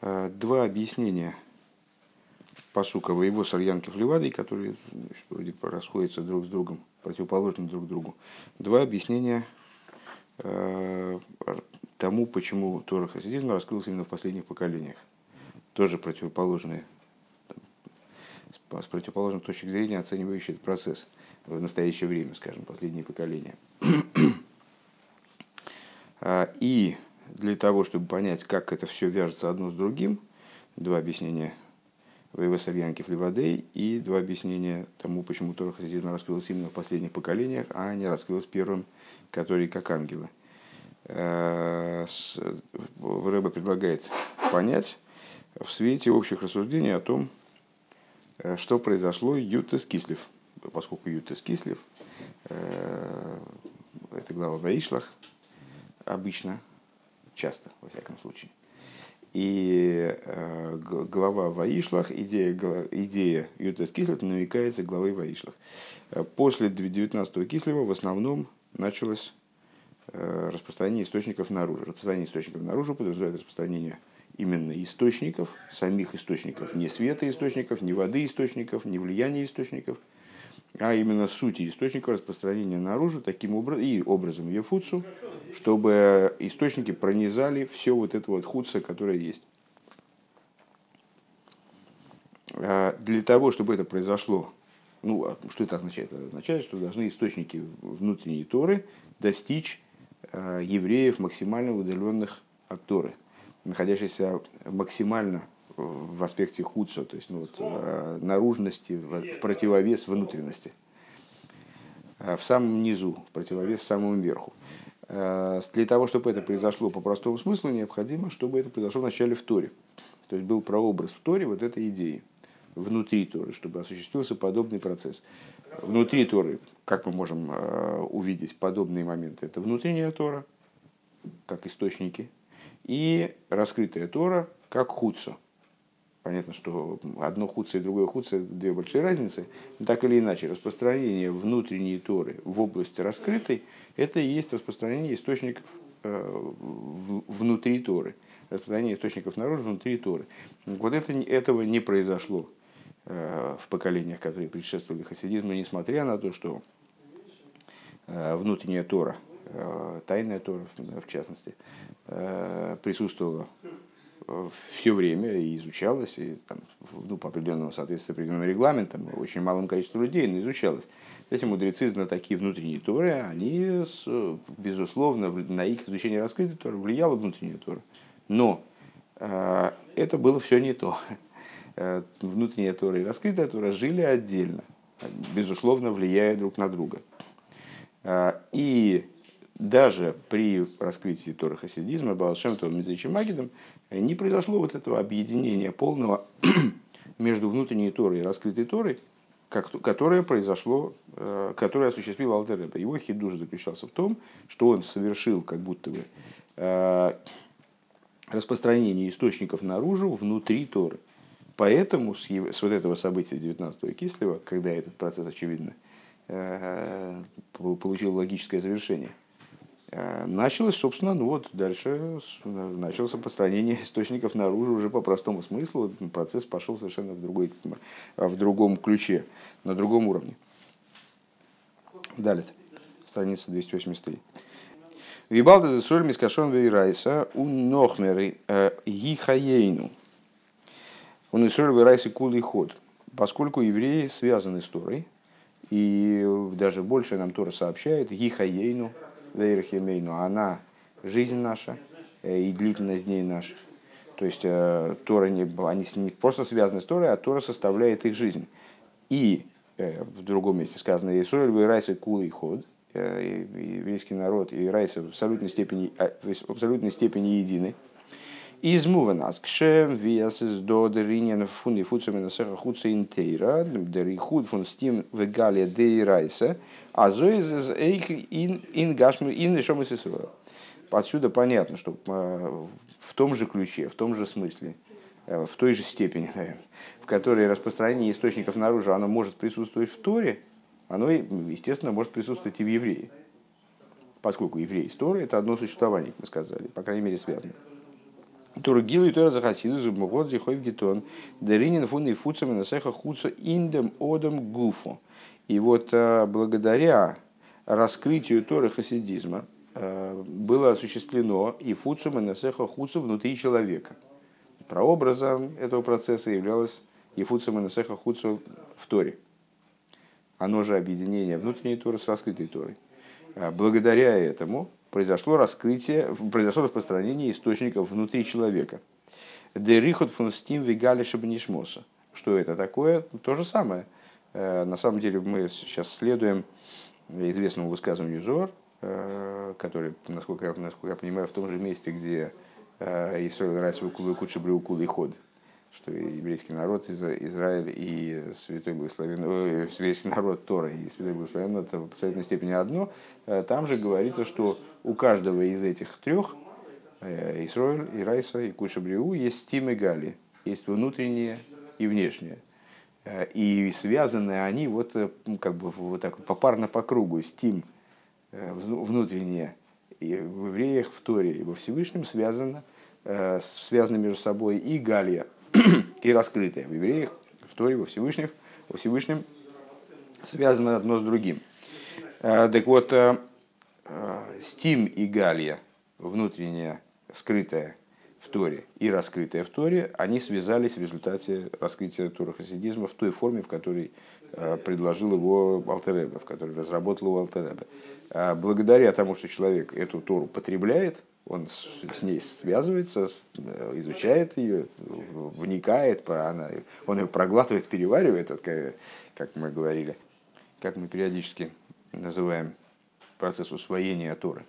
э, два объяснения посука его с Арьянков Левадой, которые значит, вроде расходятся друг с другом, противоположны друг другу. Два объяснения э, тому, почему Тора хасидизма раскрылся именно в последних поколениях. Тоже противоположные, с противоположной точки зрения оценивающий этот процесс в настоящее время, скажем, последние поколения. А, и для того, чтобы понять, как это все вяжется одно с другим, два объяснения Вейва Савьянки Фливадей и два объяснения тому, почему Тора Хасидизма раскрылась именно в последних поколениях, а не раскрылась первым, который как ангелы. Э, Рэба предлагает понять в свете общих рассуждений о том, э, что произошло Ютес Кислев, поскольку Ютес Кислев, э, это глава Ваишлах, обычно, часто, во всяком случае. И э, глава Ваишлах, идея, идея Ютес Кислев намекается главой Ваишлах. После 19-го Кислева в основном началось Э, распространение источников наружу. Распространение источников наружу подразумевает распространение именно источников, самих источников, не света источников, не воды источников, не влияния источников, а именно сути источника распространения наружу таким образом и образом ефуцу, чтобы источники пронизали все вот это вот худса, которое есть. А для того, чтобы это произошло, ну, а что это означает? Это означает, что должны источники внутренней Торы достичь Э, евреев, максимально удаленных от Торы, находящихся максимально в аспекте худсо, то есть ну, вот, э, наружности, в противовес внутренности. Э, в самом низу, противовес самому верху. Для того, чтобы это произошло по простому смыслу, необходимо, чтобы это произошло вначале в Торе. То есть был прообраз в Торе вот этой идеи, внутри Торы, чтобы осуществился подобный процесс внутри Торы, как мы можем э, увидеть подобные моменты, это внутренняя Тора, как источники, и раскрытая Тора, как худсо. Понятно, что одно худсо и другое худсо – две большие разницы. Но так или иначе, распространение внутренней Торы в области раскрытой – это и есть распространение источников э, внутри Торы. Распространение источников наружу внутри Торы. Вот это, этого не произошло Э, в поколениях, которые предшествовали хасидизму, несмотря на то, что э, внутренняя Тора, тайная Тора в частности, присутствовала все время и изучалась, и, там, ну, по определенному соответствию определенным регламентам, очень малым количеством людей, но изучалась. Эти мудрецы, знатоки внутренней Торы, они, безусловно, на их изучение раскрытой Торы влияла внутренняя Тора. Но это было все не то. Э, внутренняя Тора и раскрытая Тора жили отдельно, безусловно, влияя друг на друга. Э, и даже при раскрытии Торы хасидизма, Балашемтова, Мизричи Магидом, не произошло вот этого объединения полного между внутренней Торой и раскрытой Торой, которое произошло, э, которое осуществил Алтереба. Его хидуш заключался в том, что он совершил как будто бы распространение источников наружу внутри Торы. Поэтому с, с вот этого события 19-го Кислева, когда этот процесс, очевидно, э, получил логическое завершение, э, началось, собственно, ну вот дальше началось построение источников наружу уже по простому смыслу. Процесс пошел совершенно в, другой, в другом ключе, на другом уровне. Далее, страница 283. Вибалда за соль мискашон вейрайса у нохмеры гихаейну. Э, он и Райси Кулый ход, поскольку евреи связаны с Торой, и даже больше нам Тора сообщает, Гихаейну, Вейрхемейну, она жизнь наша э, и длительность дней наших. То есть э, Тора не, они не просто связаны с Торой, а Тора составляет их жизнь. И э, в другом месте сказано, Исраиль вырайся кулый ход, еврейский народ и райса в абсолютной степени, в абсолютной степени едины. Измуван аскшем виас из до деринен фунди фуцами сеха хуца интейра, дери худ фун стим вегалия дейрайса, а зоиз из эйх ин ин гашму ин решом из Отсюда понятно, что в том же ключе, в том же смысле, в той же степени, наверное, в которой распространение источников наружу, оно может присутствовать в Торе, оно, естественно, может присутствовать и в евреи. Поскольку евреи и Торы – это одно существование, как мы сказали, по крайней мере, связано. Тургил и Тора захасиду зубмогод зихой гетон. Деринин фун и на сеха хуца индем одам гуфу. И вот благодаря раскрытию Торы хасидизма было осуществлено и фуцум и насеха хуцу внутри человека. Прообразом этого процесса являлось и фуцум и насеха хуцу в Торе. Оно же объединение внутренней Торы с раскрытой Торой. Благодаря этому произошло раскрытие, произошло распространение источников внутри человека. Дерихот фун стим вигали шабнишмоса. Что это такое? То же самое. Э, на самом деле мы сейчас следуем известному высказыванию Зор, э, который, насколько я, насколько я понимаю, в том же месте, где э, Исраиль Райсовый Кулы Куча Брюкул и Ход что еврейский народ, Израиль и святой благословен, э, еврейский народ Тора и святой благословен это в абсолютной степени одно. Э, там же говорится, что у каждого из этих трех, э, Ирайса и Куша Бриу, есть стим и гали, есть внутреннее и внешнее. Э, и связаны они вот как бы вот так попарно по кругу. Стим внутреннее и в евреях, в Торе и во Всевышнем связано, связаны между собой и Галия, и раскрытое в евреях, в Торе, во Всевышних, во Всевышнем связано одно с другим. Э, так вот, э, э, стим и галия, внутренняя, скрытая в Торе и раскрытая в Торе, они связались в результате раскрытия Тора хасидизма в той форме, в которой предложил его Алтеребе, в которой разработал его Алтеребе. Благодаря тому, что человек эту Тору потребляет, он с ней связывается, изучает ее, вникает, она, он ее проглатывает, переваривает, вот как, как мы говорили, как мы периодически называем процесс усвоения Торы,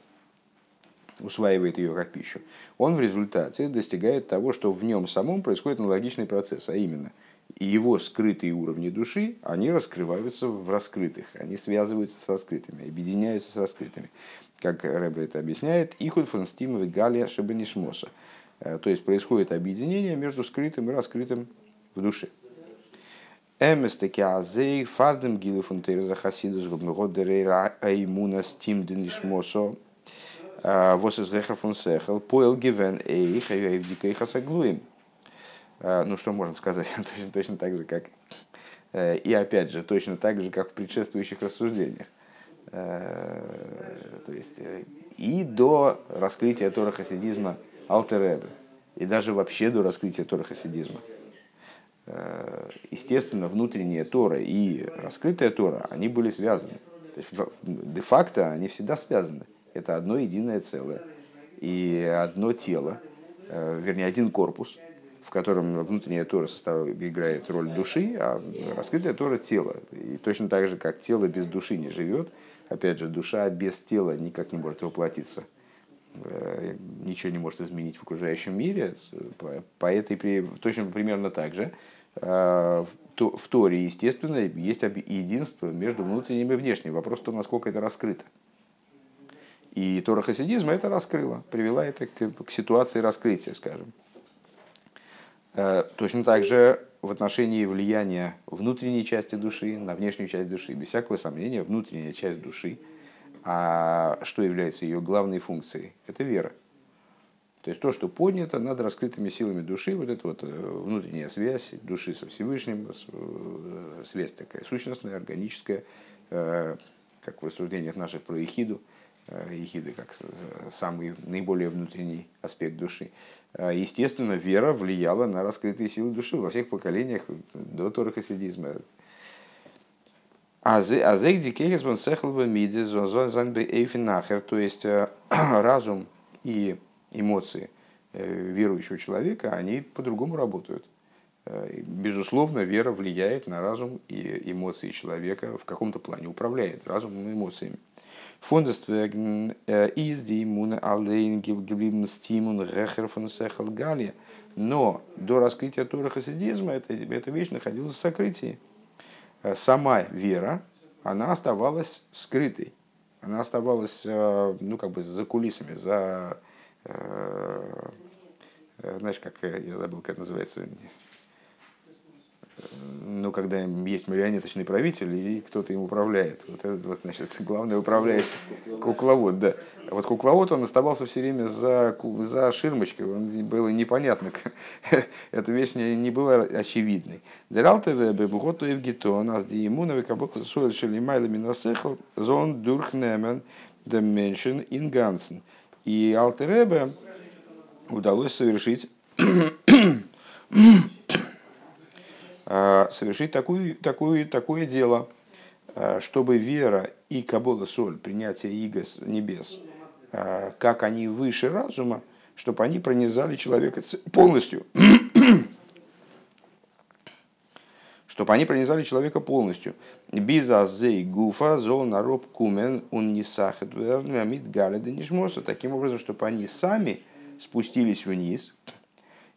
усваивает ее как пищу, он в результате достигает того, что в нем самом происходит аналогичный процесс, а именно его скрытые уровни души, они раскрываются в раскрытых, они связываются с раскрытыми, объединяются с раскрытыми как Рэбе это объясняет, ихуд франстимовый галия шабанишмоса. Э, то есть происходит объединение между скрытым и раскрытым в душе. Э, поэл гивен эйх эйвдика их асаглуем. Э, ну, что можно сказать? точно, точно так же, как и опять же, точно так же, как в предшествующих рассуждениях. Э, то есть, э, и до раскрытия Тора хасидизма Алтеребе, и даже вообще до раскрытия Тора хасидизма. Э, естественно, внутренняя Тора и раскрытая Тора, они были связаны. Де-факто они всегда связаны. Это одно единое целое. И одно тело, вернее, один корпус, в котором внутренняя Тора играет роль души, а раскрытая Тора – тело. И точно так же, как тело без души не живет – Опять же, душа без тела никак не может воплотиться. Э, ничего не может изменить в окружающем мире. По этой, точно примерно так же э, в Торе, естественно, есть единство между внутренним и внешним. Вопрос в том, насколько это раскрыто. И Тора хасидизма это раскрыла, привела это к, к ситуации раскрытия, скажем. Э, точно так же в отношении влияния внутренней части души на внешнюю часть души. Без всякого сомнения, внутренняя часть души, а что является ее главной функцией, это вера. То есть то, что поднято над раскрытыми силами души, вот эта вот э, внутренняя связь души со Всевышним, э, связь такая сущностная, органическая, как в рассуждениях наших про Ехиду, Ехиды как самый наиболее внутренний аспект души. А, естественно, вера влияла на раскрытые силы души во всех поколениях до. А эйфинахер, то есть э, разум и эмоции э, верующего человека, они по-другому работают. Э, безусловно, вера влияет на разум и эмоции человека, в каком-то плане управляет разумом и эмоциями. Фундествegen из димуна алейн гиблибн стимун рехер фон сехал галия. Но до раскрытия Тора хасидизма эта, эта вещь находилась в сокрытии. Э, сама вера, она оставалась скрытой. Она оставалась, э, ну, как бы за кулисами, за... Знаешь, как я забыл, как называется, на ну, когда есть марионеточный правитель и кто-то им управляет. Вот это, вот, значит, главный управляющий кукловод, да. А вот кукловод, он оставался все время за, за ширмочкой, он было непонятно, эта вещь не, не была очевидной. Дералтер бебухоту евгито, нас диемуновый кабот суэль шелимайла минасехл, зон дурхнемен, деменшен ингансен. И Алтеребе удалось совершить совершить такую, такую, такое дело, чтобы вера и Кабола Соль, принятие Игос небес, как они выше разума, чтобы они пронизали человека полностью. чтобы они пронизали человека полностью. Бизазей гуфа зол нароб кумен он не сахет мид галеда нишмоса. Таким образом, чтобы они сами спустились вниз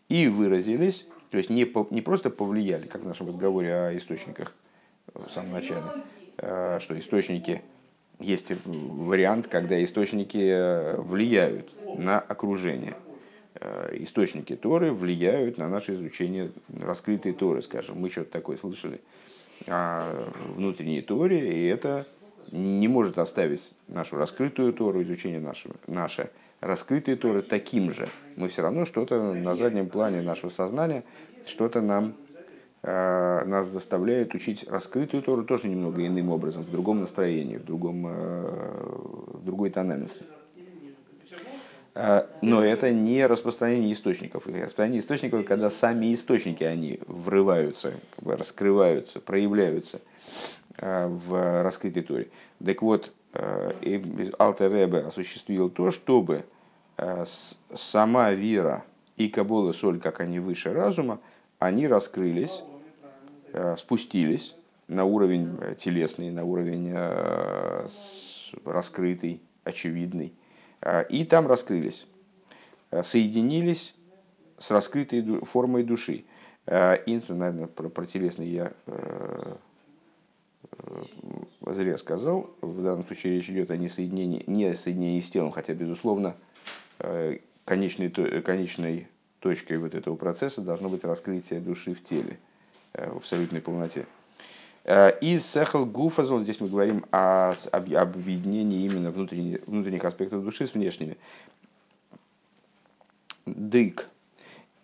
и выразились, то есть не, не просто повлияли, как в нашем разговоре о источниках в самом начале, а, что источники есть вариант, когда источники э, влияют на окружение. Э, источники Торы влияют на наше изучение раскрытой Торы, скажем. Мы что-то такое слышали о внутренней Торе, и это не может оставить нашу раскрытую Тору, изучение нашего, наше раскрытой Торы таким же. Мы все равно что-то на заднем плане нашего сознания, что-то нам э, нас заставляет учить раскрытую Тору тоже немного иным образом, в другом настроении, в, другом, э, в другой тональности. Э, но это не распространение источников. Распространение источников, когда сами источники, они врываются, как бы раскрываются, проявляются э, в раскрытой торе. Так вот, э, Алтеребе осуществил то, чтобы сама вера и Кабола Соль, как они выше разума, они раскрылись, спустились на уровень телесный, на уровень раскрытый, очевидный и там раскрылись, соединились с раскрытой формой души. И, наверное, про, телесный я э, э, зря сказал. В данном случае речь идет о несоединении, не соединении с телом, хотя, безусловно, э, конечной, конечной точкой вот этого процесса должно быть раскрытие души в теле в абсолютной полноте. Э, из Сехал Гуфазон, здесь мы говорим о, об, объединении именно внутренних, внутренних аспектов души с внешними. Дык.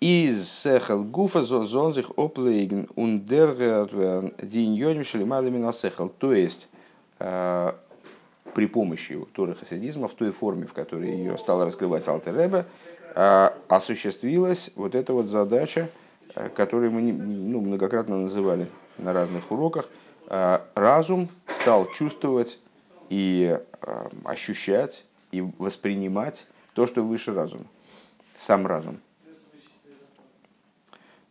Из Сехал Гуфазон зонзих оплейген ундергерверн диньоним шелимадами на Сехал. То есть, э, при помощи Торы хасидизма, в той форме, в которой ее стала раскрывать Алтереба, э, осуществилась вот эта вот задача, которую мы ну, многократно называли на разных уроках, э, разум стал чувствовать и э, ощущать и воспринимать то, что выше разума, сам разум.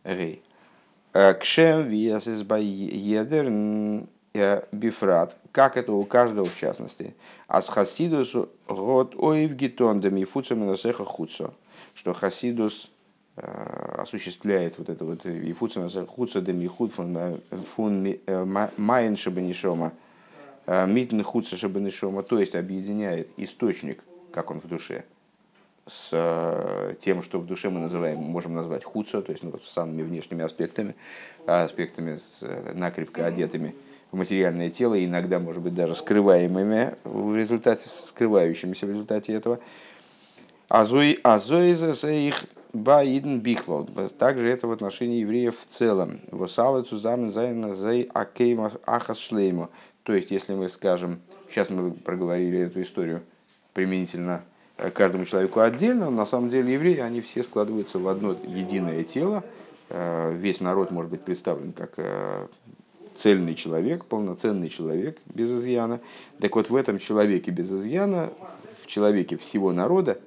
Э, кшем виасис едер бифрат, как это у каждого в частности. Ас хасидус год оив гитондам и фуцаминасеха хуцо, что хасидус Э, осуществляет вот это вот Ифуцина Хуца де Михуд фун э, Майен Шабанишома, э, Митн Хуца Шабанишома, то есть объединяет источник, как он в душе, с тем, что в душе мы называем, можем назвать хуца, то есть ну, с самыми внешними аспектами, аспектами накрепко одетыми материальное тело, иногда, может быть, даже скрываемыми в результате, скрывающимися в результате этого. אַזוי, אַזוי איז ביי אידן בכלל. Также это в отношении евреев в целом. וואָס אַלע צוזאַמען זיינען זיי אַ קומה אחת שלימה. То есть, если мы скажем, сейчас мы проговорили эту историю применительно э, каждому человеку отдельно, на самом деле евреи, они все складываются в одно единое тело. Э, весь народ может быть представлен как э, цельный человек, полноценный человек без изъяна. Так вот, в этом человеке без изъяна, в человеке всего народа,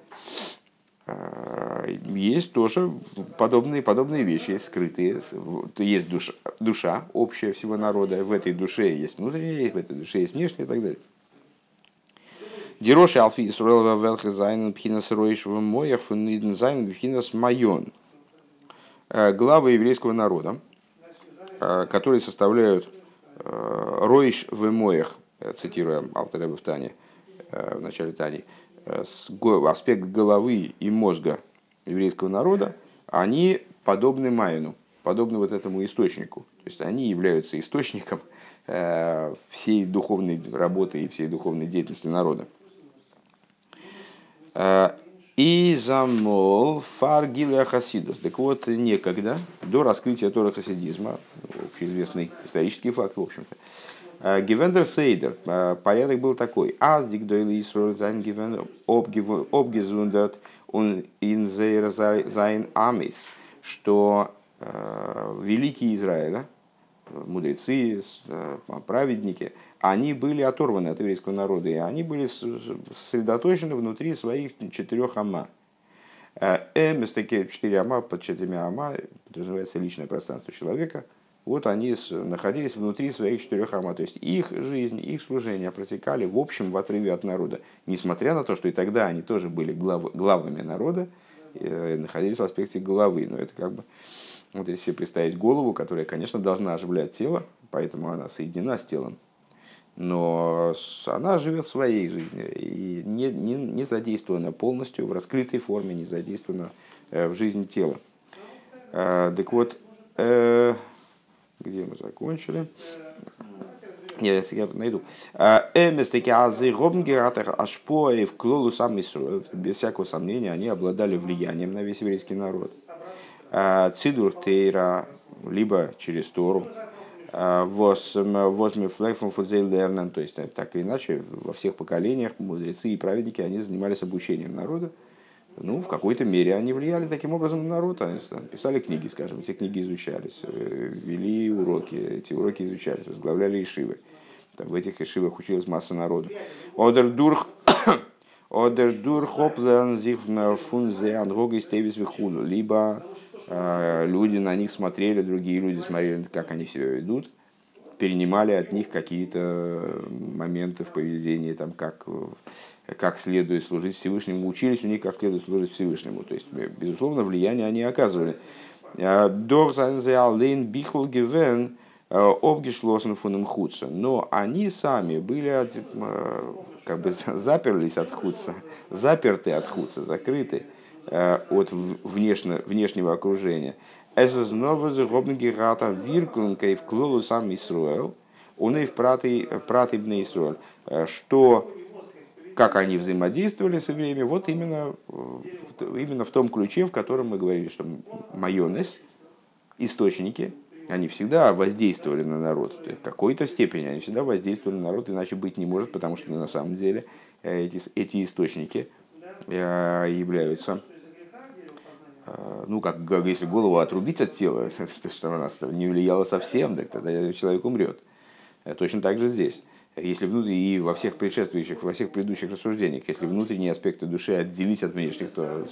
а, есть тоже подобные, подобные вещи, есть скрытые. Есть душа, душа общая всего народа, в этой душе есть внутренняя, в этой душе есть внешняя и так далее. די ראשי אלפי ישראל וועלכע זיינען בחינת ראש ומוח פון אידן זיינען בחינת מעין. А, главы еврейского народа, которые составляют роиш в моях, цитируя Алтареба в Тане, в начале Тани, аспект головы и мозга еврейского народа, они подобны Майну. подобны вот этому источнику. То есть они являются источником всей духовной работы и всей духовной деятельности народа. איז אַמאָל פאַר גילוי החסידות. Так вот, некогда, до раскрытия Тора хасидизма, общеизвестный исторический факт, в общем-то, э, געווען דער סדר, э, порядок был такой. אַז די גדולי ישראל זיינען געווען אָפּגעזונדערט און אין זייערע אמות, что э, великие Израиля, мудрецы, праведники, они были оторваны от еврейского народа, и они были сосредоточены внутри своих четырех ама. Эм, такие четыре ама, под четырьмя ама подразумевается личное пространство человека. Вот они находились внутри своих четырех ама. То есть их жизнь, их служение протекали в общем в отрыве от народа. Несмотря на то, что и тогда они тоже были глав, главами народа, э, находились в аспекте головы. Но это как бы, вот если представить голову, которая, конечно, должна оживлять тело, поэтому она соединена с телом, но она живет своей жизнью и не, не, не задействована полностью в раскрытой форме, не задействована э, в жизни тела. Э, так вот, э, где мы закончили? Я, я найду. Эмес таки азы робнгератер ашпои в клолу сам без всякого сомнения, они обладали влиянием на весь еврейский народ. Цидур Тейра, либо через Тору, возьми флэфом фудзейлернен, то есть так или иначе во всех поколениях мудрецы и праведники они занимались обучением народа. Ну, в какой-то мере они влияли таким образом на народ, они писали книги, скажем, эти книги изучались, э, вели уроки, эти уроки изучались, возглавляли ишивы. Там, в этих ишивах училась масса народу. Одер дурх Одер дурх хоплен зих фунзе ангогис тевис вихуду. Либо люди на них смотрели, другие люди смотрели, как они себя ведут, перенимали от них какие-то моменты в поведении, там, как, как следует служить Всевышнему, учились у них, как следует служить Всевышнему. То есть, безусловно, влияние они оказывали. Э, э, Но они сами были как бы заперлись от худса, заперты от худса, закрыты Э, от внешне, внешнего окружения. Это снова загробнигерата виркунка и вклолу сам Исруэл, он и в пратыбный Исруэль, э, что как они взаимодействовали со временем, вот именно, э, именно в том ключе, в котором мы говорили, что майонез, источники, они всегда воздействовали на народ. То есть в какой-то степени они всегда воздействовали на народ, иначе быть не может, потому что на самом деле эти, эти источники являются Э, ну, как если голову отрубить от тела, что она не влияла совсем, так тогда человек умрет. Э, точно так же здесь. Если внутри, и во всех предшествующих, во всех предыдущих рассуждениях, если внутренние аспекты души отделить от внешних, то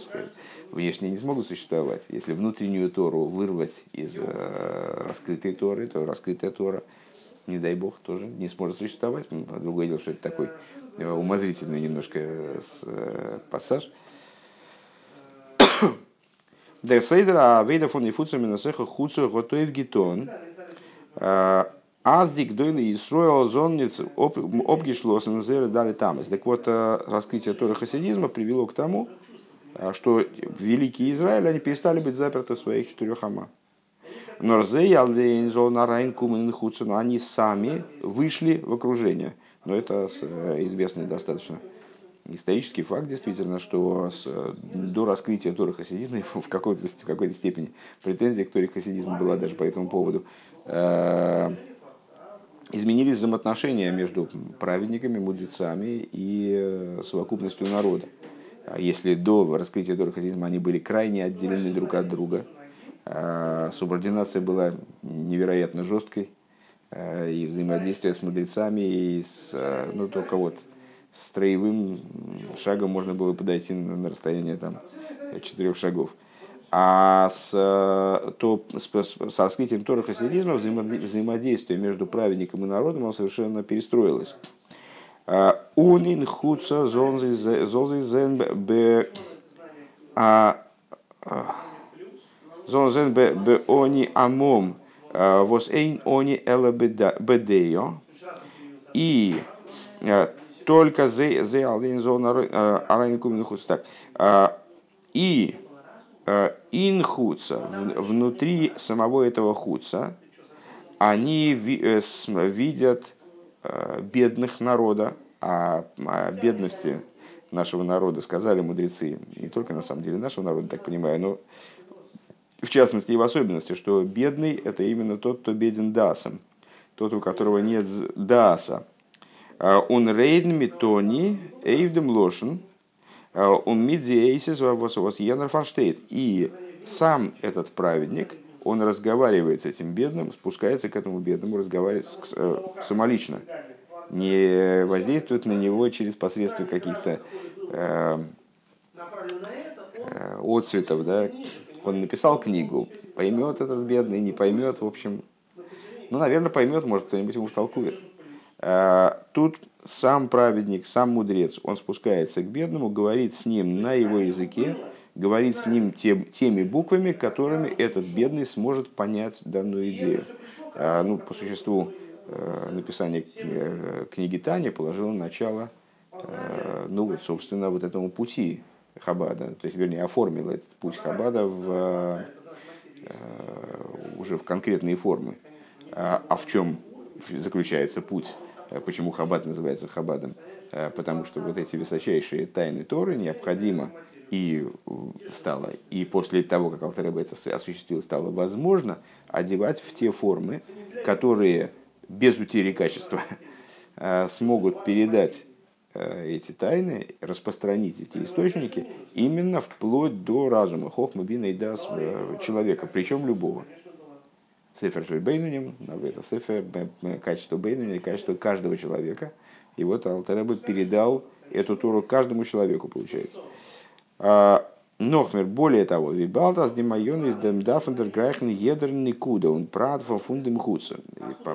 внешние не смогут существовать. Если внутреннюю Тору вырвать из э, раскрытой Торы, то раскрытая Тора, не дай бог, тоже не сможет существовать. Другое дело, что это такой умозрительный немножко пассаж. Der Сейдер Авейда фон Ифуца Минасеха Хуцу Готоев Гитон. Аздик Дойли Исроил Зонниц обгишлосен зеры дали тамас. Так вот, раскрытие Тора хасидизма привело к тому, что великий Израиль, они перестали быть заперты в своих четырех ама. Но они сами вышли в окружение. Но это известный достаточно исторический факт действительно, что с, до раскрытия Торы хасидизма в какой-то, в какой-то степени претензия к Торе хасидизму была даже по этому поводу. Э, изменились взаимоотношения между праведниками, мудрецами и э, совокупностью народа. А если до раскрытия Торы хасидизма они были крайне отделены друг от друга, э, субординация была невероятно жесткой, и взаимодействие с мудрецами, и с, ну, только вот строевым шагом можно было подойти на расстояние там, четырех шагов. А с, то, с, с раскрытием Тора хасидизма взаимодействие между праведником и народом оно совершенно перестроилось. А, Унин хуца зонзизен бе а, зонзен бе они амом вос эйн они эла бедео и только зе алдейн зон арайн кумин так. И ин хуца, внутри самого этого хуца, они видят бедных народа, а о бедности нашего народа сказали мудрецы, не только на самом деле нашего народа, так понимаю, но в частности и в особенности, что бедный – это именно тот, кто беден дасом, тот, у которого нет даса. А, он рейдн митони эйвдем лошен, а, он мидзиэйсис вас янер фанштейт. И сам этот праведник, он разговаривает с этим бедным, спускается к этому бедному, разговаривает э, самолично. Не воздействует на него через посредство каких-то э, э, отцветов, да, он написал книгу, поймет этот бедный, не поймет, в общем, ну, наверное, поймет, может, кто-нибудь ему втолкует. А, тут сам праведник, сам мудрец, он спускается к бедному, говорит с ним на его языке, говорит с ним тем, теми буквами, которыми этот бедный сможет понять данную идею. А, ну, по существу, э, написание э, книги Тани положило начало, э, ну, вот, собственно, вот этому пути Хабада, то есть, вернее, оформила этот путь Хабада в, э, уже в конкретные формы. А, а в чем заключается путь? Почему Хабад называется Хабадом? Э, потому что вот эти высочайшие тайны Торы необходимо и стало, и после того, как Алтареба это осуществил, стало возможно одевать в те формы, которые без утери качества э, смогут передать Э, эти тайны, распространить эти источники именно вплоть до разума, хохма, бина и дас э, человека, причем любого. Сефер же бейнуним, это сефер, качество бейнуним, качество каждого человека. И вот Алтареба передал эту туру каждому человеку, получается. А, Нохмер, более того, вибалтас демайон из демдафендер грайхен едер никуда, он прад фундем хуца.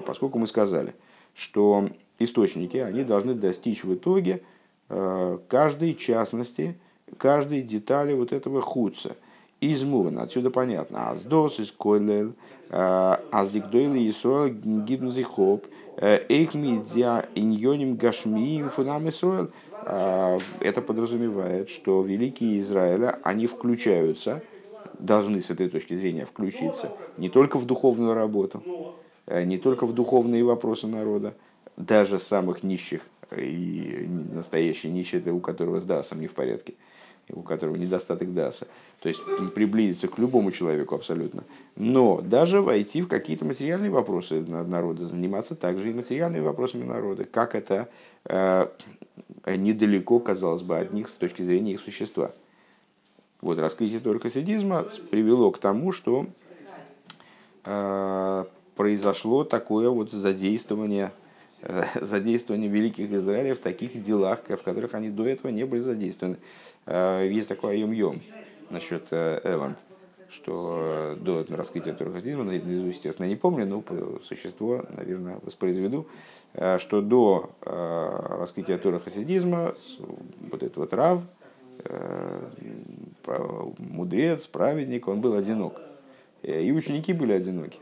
Поскольку мы сказали, что источники, они должны достичь в итоге э, каждой частности, каждой детали вот этого худца. Измуван, отсюда понятно. Аздос, из койлел, э, аздикдойли, исоэл, гибнзихоп, э, эйх мидзя иньоним гашмиим фунам исоэл. Это подразумевает, что великие Израиля, они включаются, должны с этой точки зрения включиться не только в духовную работу, не только в духовные вопросы народа, даже самых нищих, и настоящий нищий, это у которого с дасом не в порядке, у которого недостаток даса. То есть приблизиться к любому человеку абсолютно. Но даже войти в какие-то материальные вопросы народа, заниматься также и материальными вопросами народа, как это э, недалеко, казалось бы, от них с точки зрения их существа. Вот раскрытие торкосидизма привело к тому, что э, произошло такое вот задействование задействование великих Израиля в таких делах, в которых они до этого не были задействованы. Э, есть такой айом-йом насчет э, Эвант, что до раскрытия Торхаздизма, естественно, не помню, но по существу, наверное, воспроизведу, что до раскрытия Тора Хасидизма вот этот вот Рав, мудрец, праведник, он был одинок. И ученики были одиноки.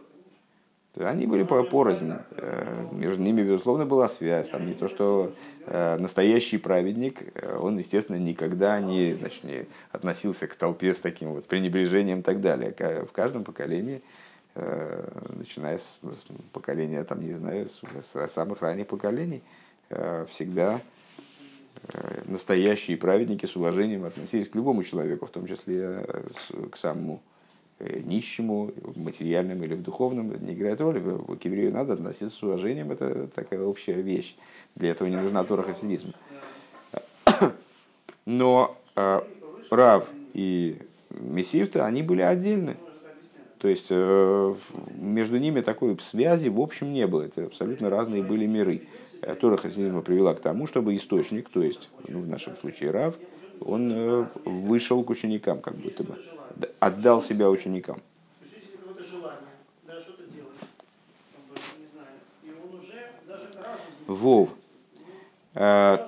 Они были порознь. Э, между ними, безусловно, была связь. Там не то, что э, настоящий праведник, э, он, естественно, никогда не, значит, не относился к толпе с таким вот пренебрежением и так далее. В каждом поколении, начиная с поколения, там, не знаю, с самых ранних поколений, всегда настоящие праведники с уважением относились к любому человеку, в том числе к самому нищему, в материальном или в духовном, не играет роли. К еврею надо относиться с уважением, это такая общая вещь. Для этого не нужна Тора хасидизм. Но э, Рав и Мессивта, они были отдельны. То есть э, между ними такой связи в общем не было. Это абсолютно разные были миры. Тора хасидизма привела к тому, чтобы источник, то есть ну, в нашем случае Рав, он вышел к ученикам как будто бы отдал себя ученикам. Вов. Э,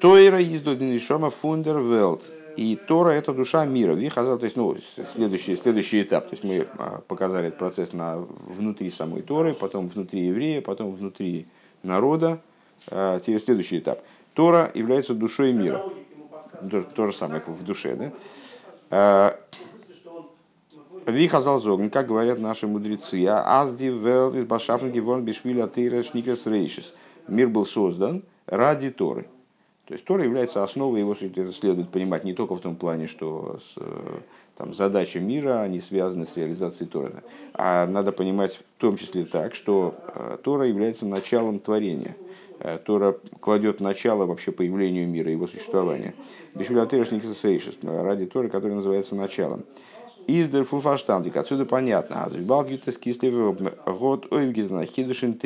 Тойра издодинишома фундервелд. И Тора – это душа мира. Вихаза, то есть, ну, следующий, следующий этап. То есть, мы а, показали этот процесс на, внутри самой Торы, потом внутри еврея, потом внутри народа. А, теперь следующий этап. Тора является душой мира. То, то же самое, как в душе. Да? А, Вихазал зогн, как говорят наши мудрецы, азди велт из башафн гивон бишвиля шникрес рейшис. Мир был создан ради Торы. То есть Тора является основой, его следует понимать не только в том плане, что с, там, задачи мира, они связаны с реализацией Торы, а надо понимать в том числе так, что э, Тора является началом творения. Э, Тора кладет начало вообще появлению мира, его существования. Бешвилатырышник ради Торы, который называется началом. Из der Фунфаштандик, отсюда понятно, а Балгитас Кислев год Ойвгитана Хидушин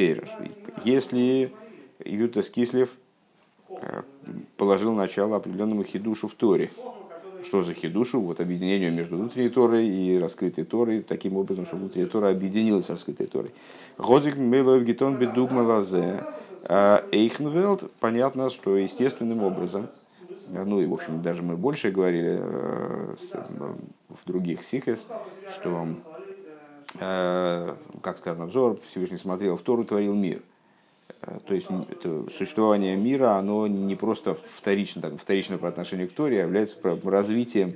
Если Ютас Кислев э, положил начало определенному хидушу в Торе. Что за хидушу? Вот объединению между внутренней Торой и раскрытой Торой, таким образом, что внутренняя Тора объединилась с раскрытой Торой. Годзик Мейлоев Гитон Бедугма Лазе а Эйхнвелд, понятно, что естественным образом, ну и, в общем, даже мы больше говорили э, в других сихес, что, э, как сказано, взор Всевышний смотрел в Тору, творил мир. Э, то есть существование мира, оно не просто вторично, так, вторично по отношению к Торе, а является развитием,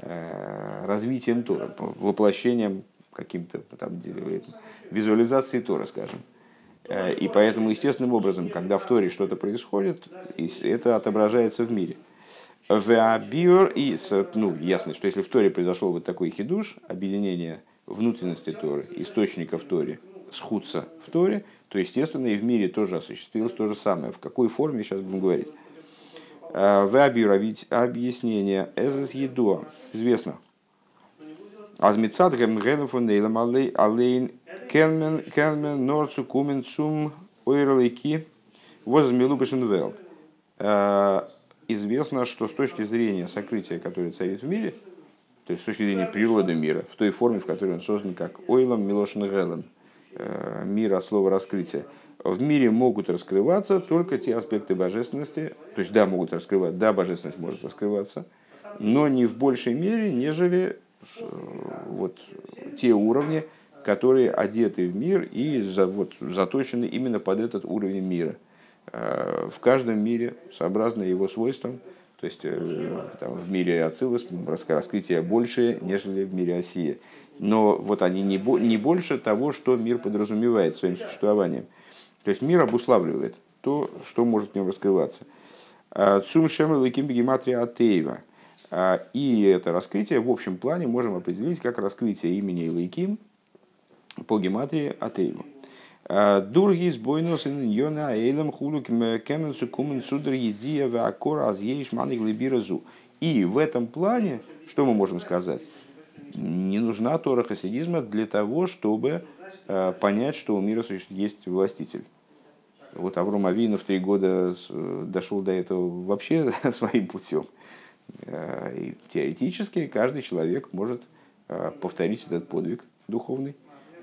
развитием Тора, воплощением каким-то там визуализации Тора, скажем. Э, и поэтому естественным образом, когда в Торе что-то происходит, это отображается в мире. Веабиор и, ну, ясно, что если в Торе произошел вот такой хидуш, объединение внутренности Торы, источника в Торе, схудца в Торе, то, естественно, и в мире тоже осуществилось то же самое. В какой форме, сейчас будем говорить. Э, Веабиор, объяснение, эзес едуа, известно. Азмицад гэнэм фон алейн Келмен, Келмен, Норцу, Кумен, Цум, Ойрлайки, Возмилубышен Велт. Э, известно, что с точки зрения сокрытия, которое царит в мире, то есть с точки зрения природы мира, в той форме, в которой он создан, как Ойлом Милошин Гелем, э, мир от слова раскрытия, в мире могут раскрываться только те аспекты божественности, то есть да, могут раскрывать, да, божественность может раскрываться, но не в большей мере, нежели вот те уровни, которые одеты в мир и за, вот, заточены именно под этот уровень мира. Э, в каждом мире, сообразно его свойствам, то есть э, там, в мире Ацилус раскрытие больше, нежели в мире Осия. Но вот они не, не больше того, что мир подразумевает своим существованием. То есть мир обуславливает то, что может в нем раскрываться. Э, Цум Шем Ликим Бегематрия Атеева. И это раскрытие в общем плане можем определить как раскрытие имени Илайким, по гематрии Атейлу. А, Дурги с бойнос йона эйлем хулу кеменцу кумен судр едия вакор аз ейш маник либиразу. И в этом плане, что мы можем сказать? Не нужна Тора хасидизма для того, чтобы а, понять, что у мира есть властитель. Вот Авром Авину в три года дошел до этого вообще своим путем. А, и теоретически каждый человек может повторить этот подвиг духовный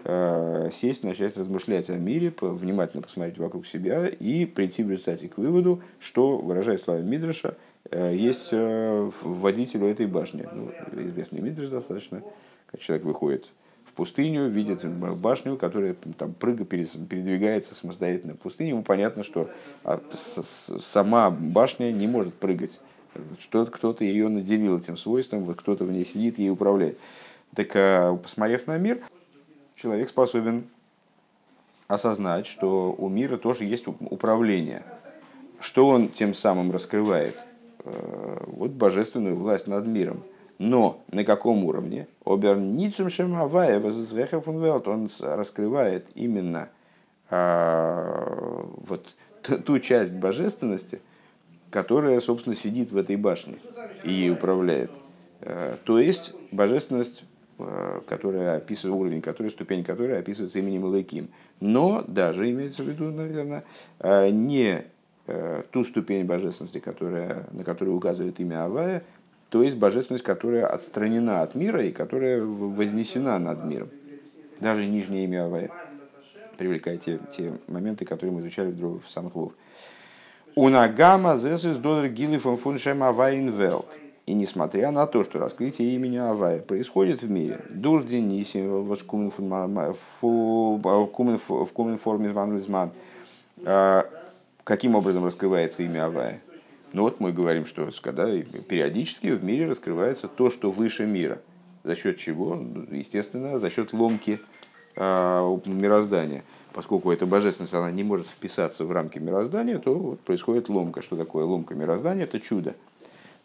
Э, сесть, начать размышлять о мире, внимательно посмотреть вокруг себя и прийти в результате к выводу, что, выражая слова Мидраша, э, есть э, водителю этой башни. Ну, известный Мидраш достаточно, когда человек выходит в пустыню, видит башню, которая там прыга, передвигается самостоятельно в пустыне, ему понятно, что а, сама башня не может прыгать. Что кто-то ее наделил этим свойством, вот кто-то в ней сидит и управляет. Так, посмотрев на мир, человек способен осознать, что у мира тоже есть управление. Что он тем самым раскрывает? Э, вот божественную власть над миром. Но на каком уровне? Оберницум шемавая он раскрывает именно а, вот ту часть божественности, которая, собственно, сидит в этой башне и управляет. Э, то есть божественность Э, которая описывает уровень, который, ступень которой описывается именем Элаким. Но даже имеется в виду, наверное, э, не ту ступень божественности, которая, на которую указывает имя Авая, то есть божественность, которая отстранена от мира и которая вознесена над миром. Даже нижнее имя Авая привлекает те, те моменты, которые мы изучали в, в самых вов. Унагама зесис додер гили фон фуншем авайнвелт. И несмотря на то, что раскрытие имени Авая происходит в мире, Дурдин Ниси в кумен форме Ванлизман, а, каким образом раскрывается имя Авая? Ну вот мы говорим, что когда периодически в мире раскрывается то, что выше мира. За счет чего? Ну, естественно, за счет ломки э, мироздания. Поскольку эта божественность она не может вписаться в рамки мироздания, то вот происходит ломка. Что такое ломка мироздания? Это чудо.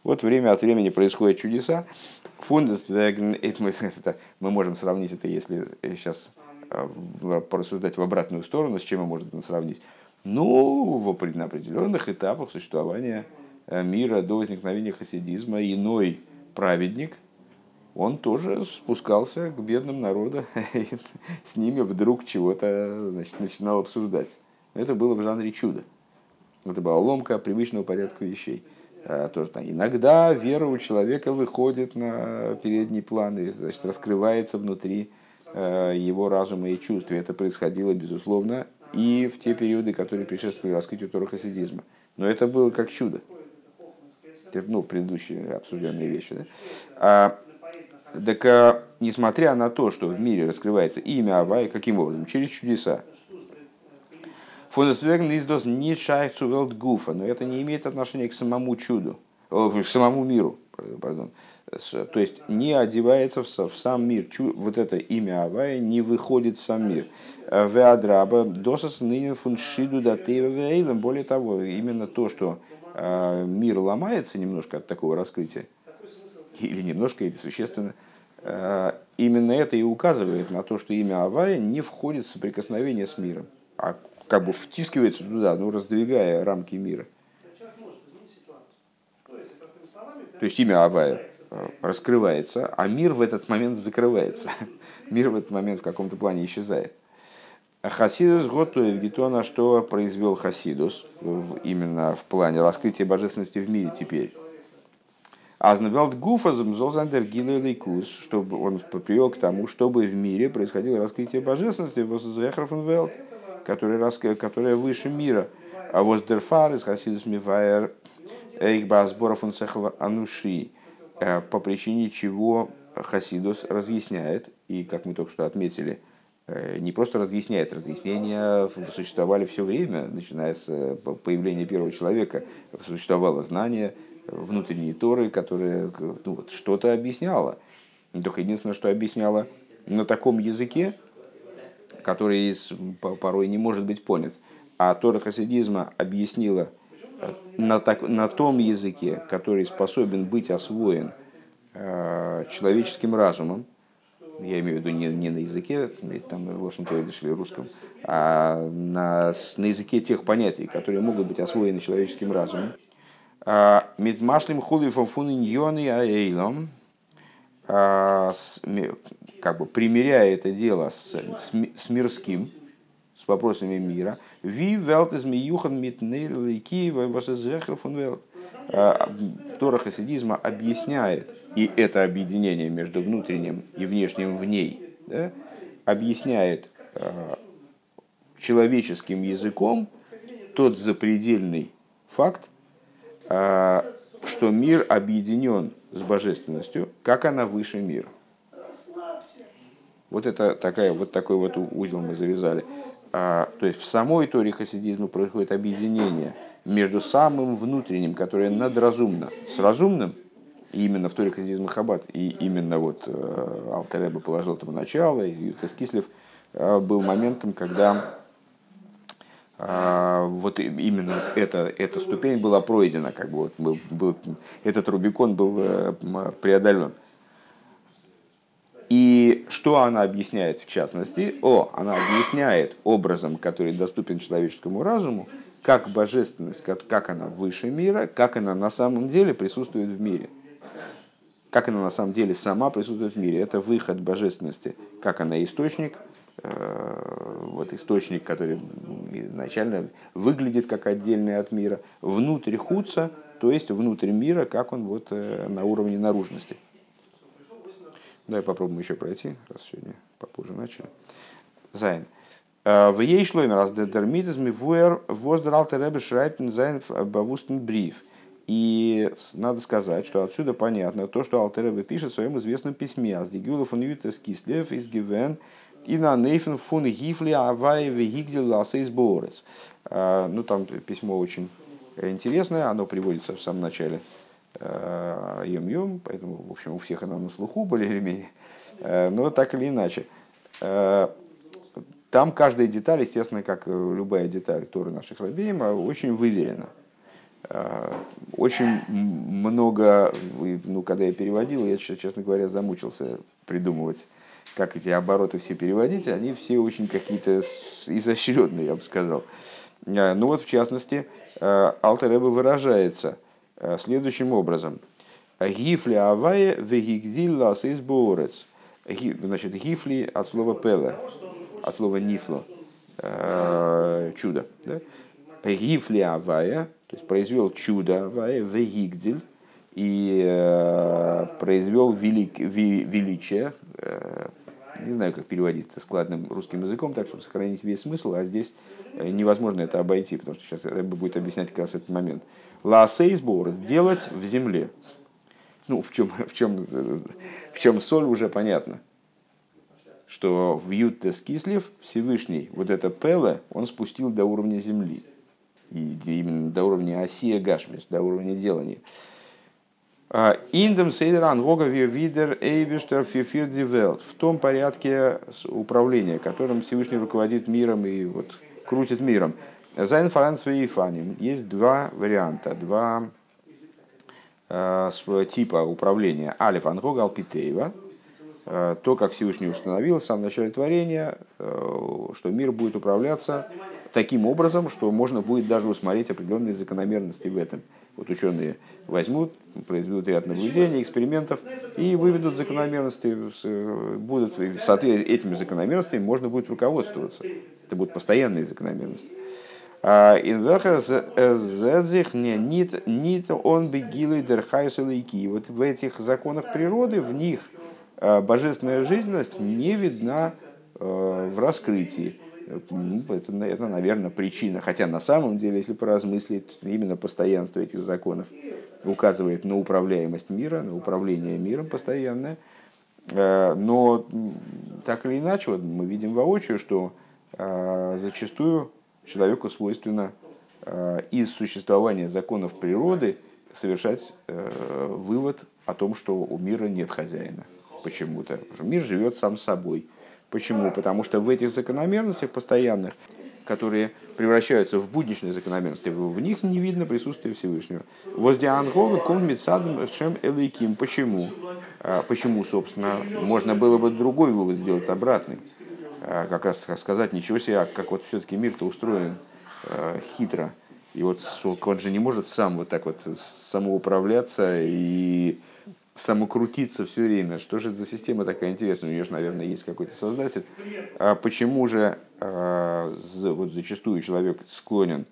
Вот время от времени происходят чудеса. Фундес, мы можем сравнить это, если сейчас порассуждать в обратную сторону, с чем мы можем это сравнить. Ну, в определенных этапах существования мира до возникновения хасидизма иной праведник, он тоже спускался к бедным народу, и с ними вдруг чего-то значит, начинал обсуждать. Это было в жанре чуда. Это была ломка привычного порядка вещей. А, тоже, там, иногда вера у человека выходит на передний план и значит, раскрывается внутри э, его разума и чувств. Это происходило, безусловно, и в те периоды, которые предшествовали раскрытию торохасидизма. Но это было как чудо. Ну, предыдущие обсужденные вещи. Да? А, так, а, несмотря на то, что в мире раскрывается имя Авай, каким образом? Через чудеса. Фундесвеген издос не шайцу велдгуфа, но это не имеет отношения к самому чуду, к самому миру, пардон. То есть не одевается в, сам мир. Вот это имя Авая не выходит в сам мир. Веадраба досас нынен фуншиду датева вейлем. Более того, именно то, что а, мир ломается немножко от такого раскрытия, или немножко, или существенно, а, именно это и указывает на то, что имя Авая не входит в соприкосновение с миром, а как бы втискивается туда, ну, раздвигая рамки мира. То есть имя Авая а, раскрывается, а мир в этот момент закрывается. Мир в этот момент в каком-то плане исчезает. Хасидус готовит гетона, что произвел Хасидус именно в плане раскрытия божественности в мире теперь. Азнавелд Гуфазм Золзандер Лейкус, чтобы он привел к тому, чтобы в мире происходило раскрытие божественности Возвехрафенвелд, которое, которое выше мира. А Воздерфар из Хасидус Мивайер Эйхба Сборов Ануши, э, по причине чего Хасидус разъясняет, и как мы только что отметили, Э, не просто разъясняет, разъяснения существовали все время, начиная с э, появления первого человека, существовало знание внутренней Торы, которое ну, вот, что-то объясняло. Только единственное, что объясняло на таком языке, который порой не может быть понят. А Тора хасидизма объяснила э, на, так, на том языке, который способен быть освоен э, человеческим разумом, я имею в виду не, не на языке, там, в общем-то, или русском, а на, на языке тех понятий, которые могут быть освоены человеческим разумом. Мидмашлим хулифом фуниньоны аэйлом, а, как бы примеряя это дело с, с, с мирским, с вопросами мира. Ви велт из миюхан митнейр лейки фун велт. А, Тора хасидизма объясняет, и это объединение между внутренним и внешним в ней, да, объясняет а, человеческим языком тот запредельный факт, что мир объединен с божественностью, как она выше мира. Вот это такая, вот такой вот узел мы завязали. А, то есть в самой Торе хасидизма происходит объединение между самым внутренним, которое надразумно, с разумным, и именно в Торе хасидизма Хаббат, и именно вот э, Алтареба положил этому начало, и Юхас Кислев э, был моментом, когда э, вот именно эта, эта ступень была пройдена, как бы вот был, был, этот Рубикон был преодолен. И что она объясняет в частности? О, она объясняет образом, который доступен человеческому разуму, как божественность, как, как она выше мира, как она на самом деле присутствует в мире. Как она на самом деле сама присутствует в мире. Это выход божественности, как она источник, э, вот источник, который изначально выглядит как отдельный от мира, внутрь худца, то есть внутрь мира, как он вот э, на уровне наружности. Давай попробуем еще пройти, раз сегодня попозже начали. Зайн. Э, в ей шлоймер раз детермитис ми вуэр воздрал теребе шрайптен зайн бавустен бриф. И надо сказать, что отсюда понятно то, что Алтеребе пишет в своем известном письме «Аз дигюла фон ютес кислев из гивен и на нейфен фун гифли авай вегигдил ласейс борец». Э, ну, там письмо очень интересное, оно приводится в самом начале Йом-Йом, поэтому, в общем, у всех она на слуху более или менее. Но так или иначе. Там каждая деталь, естественно, как любая деталь Торы наших Рабеем, очень выверена. Очень много, ну, когда я переводил, я, честно говоря, замучился придумывать, как эти обороты все переводить. Они все очень какие-то изощренные, я бы сказал. Ну вот, в частности, Алтереба выражается следующим образом. Гифли авае вегигдил лас из Значит, гифли от слова пеле, от слова нифло, чудо. Да? Гифли авая, то есть произвел чудо, авая вегигдиль, и э, произвел велик, величие, э, не знаю, как переводить это складным русским языком, так, чтобы сохранить весь смысл, а здесь э, невозможно это обойти, потому что сейчас Рэбби будет объяснять как раз этот момент. Ла сейсбор – сделать в земле. Ну, в чем, в, чем, в чем соль уже понятно. Что в Юттес Кислив Всевышний, вот это Пеле, он спустил до уровня земли. И именно до уровня Осия Гашмис, до уровня делания. Индем сейдран вога видер эйбештер фифир дивелт. В том порядке управления, которым Всевышний руководит миром и вот крутит миром. Зайн фаранс фаним. Есть два варианта, два э, типа управления. Алиф ангога алпитеева. Э, то, как Всевышний установил в самом начале творения, что мир будет управляться таким образом, что можно будет даже усмотреть определенные закономерности в этом. Вот ученые возьмут, произведут ряд наблюдений, экспериментов и выведут закономерности, будут, соответственно, этими закономерностями можно будет руководствоваться. Это будут постоянные закономерности. А, нит нит он бегилы дерхайсалайки. Вот в этих законах природы, в них а, божественная жизненность не видна а, в раскрытии. Ну, это, это, наверное, причина. Хотя на самом деле, если поразмыслить, именно постоянство этих законов указывает на управляемость мира, на управление миром постоянное. Э, но так или иначе, вот мы видим воочию, что э, зачастую человеку свойственно э, из существования законов природы совершать вывод о том, что у мира нет хозяина почему-то. Мир живет сам собой. Почему? Потому что в этих закономерностях постоянных, которые превращаются в будничные закономерности, в них не видно присутствия Всевышнего. Возле Ангова ком мецадом шем элейким. Почему? А, почему, собственно, можно было бы другой вывод сделать обратный. А, как раз сказать, ничего себе, а как вот все-таки мир-то устроен хитро. И вот он же не может сам вот так вот самоуправляться и самокрутиться все время. Что же это за система такая интересная? У нее же, наверное, есть какой-то создатель. А почему же а, вот зачастую человек склонен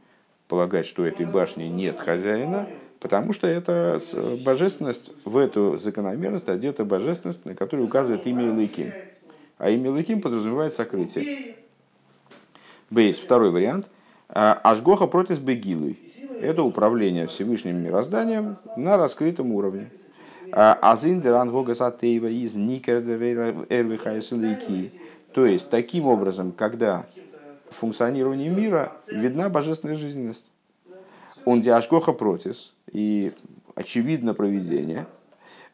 полагать, что этой башни нет хозяина? Потому что это божественность в эту закономерность одета божественность, на которую указывает имя Илыким. А имя Илыким подразумевает сокрытие. Бейс, второй вариант. А, Ашгоха против Бегилуй. Это управление Всевышним мирозданием на раскрытом уровне. Азиндер ангога сатеева из никердервихайсалики. То есть, таким образом, когда в функционировании мира видна божественная жизненность. Он диашгоха протис, и очевидно проведение.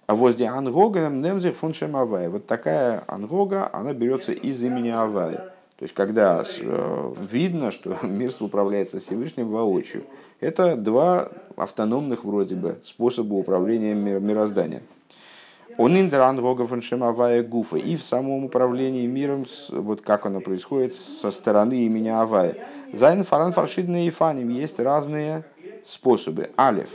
А возле ангога немзих фун шемавая. Вот такая ангога, она берется из имени Авая. То есть, когда э, видно, что мир управляется Всевышним воочию. Это два автономных вроде бы способа управления мирозданием. Он индран авая гуфа. И в самом управлении миром, вот как оно происходит со стороны имени Авая. Зайн фаран фаршидный и фаним. Есть разные способы. Алиф.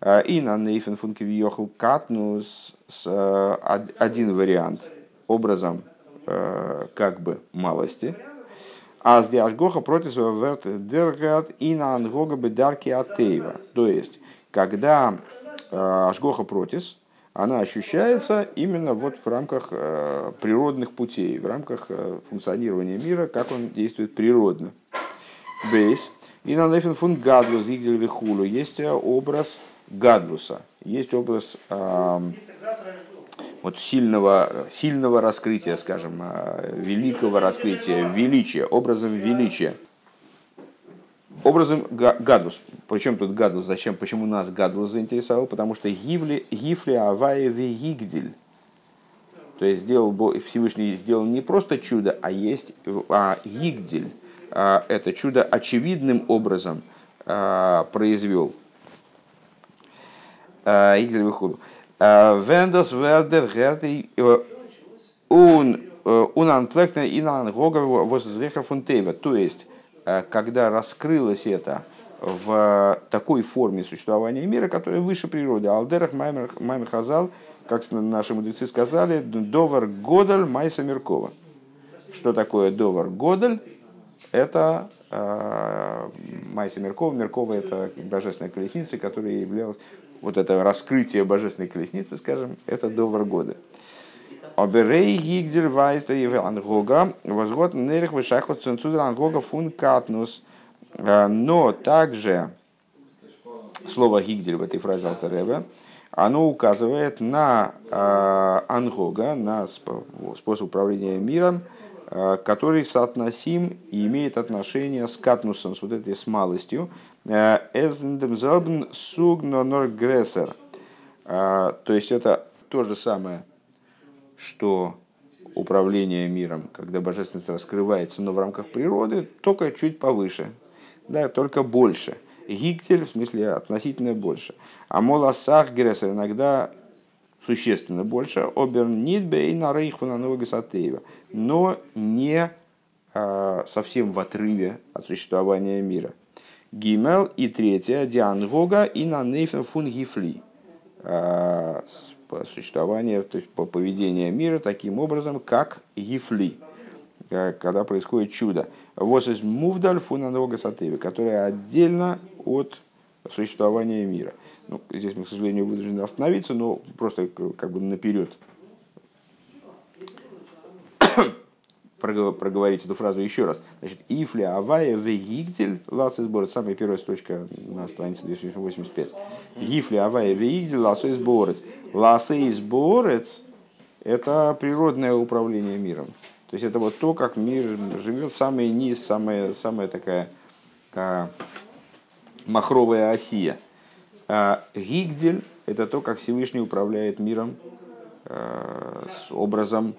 Э, и на нейфен функи вьехал катнус э, один вариант образом э, как бы малости – а с диашгоха против верт дергард и на ангога бедарки атеева. То есть, когда э, ашгоха протис, она ощущается именно вот в рамках э, природных путей, в рамках э, функционирования мира, как он действует природно. Бейс. И на нефин фун гадлус игдель вихулу. Есть образ гадлуса, есть образ вот сильного, сильного раскрытия, скажем, а, великого раскрытия, величия, образом величия. Образом гадус. Причем тут Гадлус? Зачем? Почему нас Гадлус заинтересовал? Потому что Гифли, Гифли Аваеве Гигдиль. То есть сделал, Всевышний сделал не просто чудо, а есть а Гигдиль. А, это чудо очевидным образом а, произвел. А, выходу. Вендос Вердер Герти он Унанплектна и Нангога Возрехер Фунтева. То есть, когда раскрылось это в такой форме существования мира, которая выше природы. Алдерах Маймер Хазал, как наши мудрецы сказали, Довар Годель Майса Меркова. Что такое Довар Годель? Это э, Майса Меркова. Меркова это божественная колесница, которая являлась вот это раскрытие божественной колесницы, скажем, это Довар Годель. Оберей гигдель вайста евел ангога, возгод нерих вышахот ценцудер ангога фун катнус – Э, но также слово «гигдель» в этой фразе Алтарева, оно указывает на э, ангога, на способ управления миром, э, который соотносим и имеет отношение с катнусом, с вот этой с малостью. Эзендемзобн сугноноргрессер. То есть это то же самое, что управление миром, когда божественность раскрывается, но в рамках природы, только чуть повыше, да, только больше. Гиктель, в смысле относительно больше. А молосах грессер иногда существенно больше. Обернитбе и на рейхвана нового Но не а, совсем в отрыве от существования мира. Гимел и третье, Диангога и на нейфен фун гифли. А, существование, то есть по поведению мира таким образом, как гифли когда происходит чудо. Вот из мувдаль фунанога сатеви, которая отдельно от существования мира. Ну, здесь мы, к сожалению, вынуждены остановиться, но просто как бы наперед проговорить эту фразу еще раз. Значит, Ифли Авая Вегигдель, Ласой сборец, самая первая строчка на странице 285. Ифли Авая Вегигдель, Ласой сборец. Ласой сборец – это природное управление миром. То есть это вот то, как мир живет, самый низ, самая, самая такая а, махровая осия. А Гигдель – это то, как Всевышний управляет миром а, с образом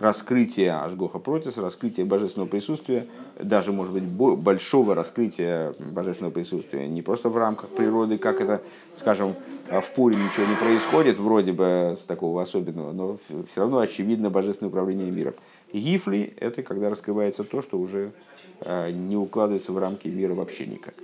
раскрытия Ашгоха Протис, раскрытия божественного присутствия, даже, может быть, большого раскрытия божественного присутствия, не просто в рамках природы, как это, скажем, в Пуре ничего не происходит, вроде бы с такого особенного, но все равно очевидно божественное управление миром. Гифли – это когда раскрывается то, что уже э, не укладывается в рамки мира вообще никак.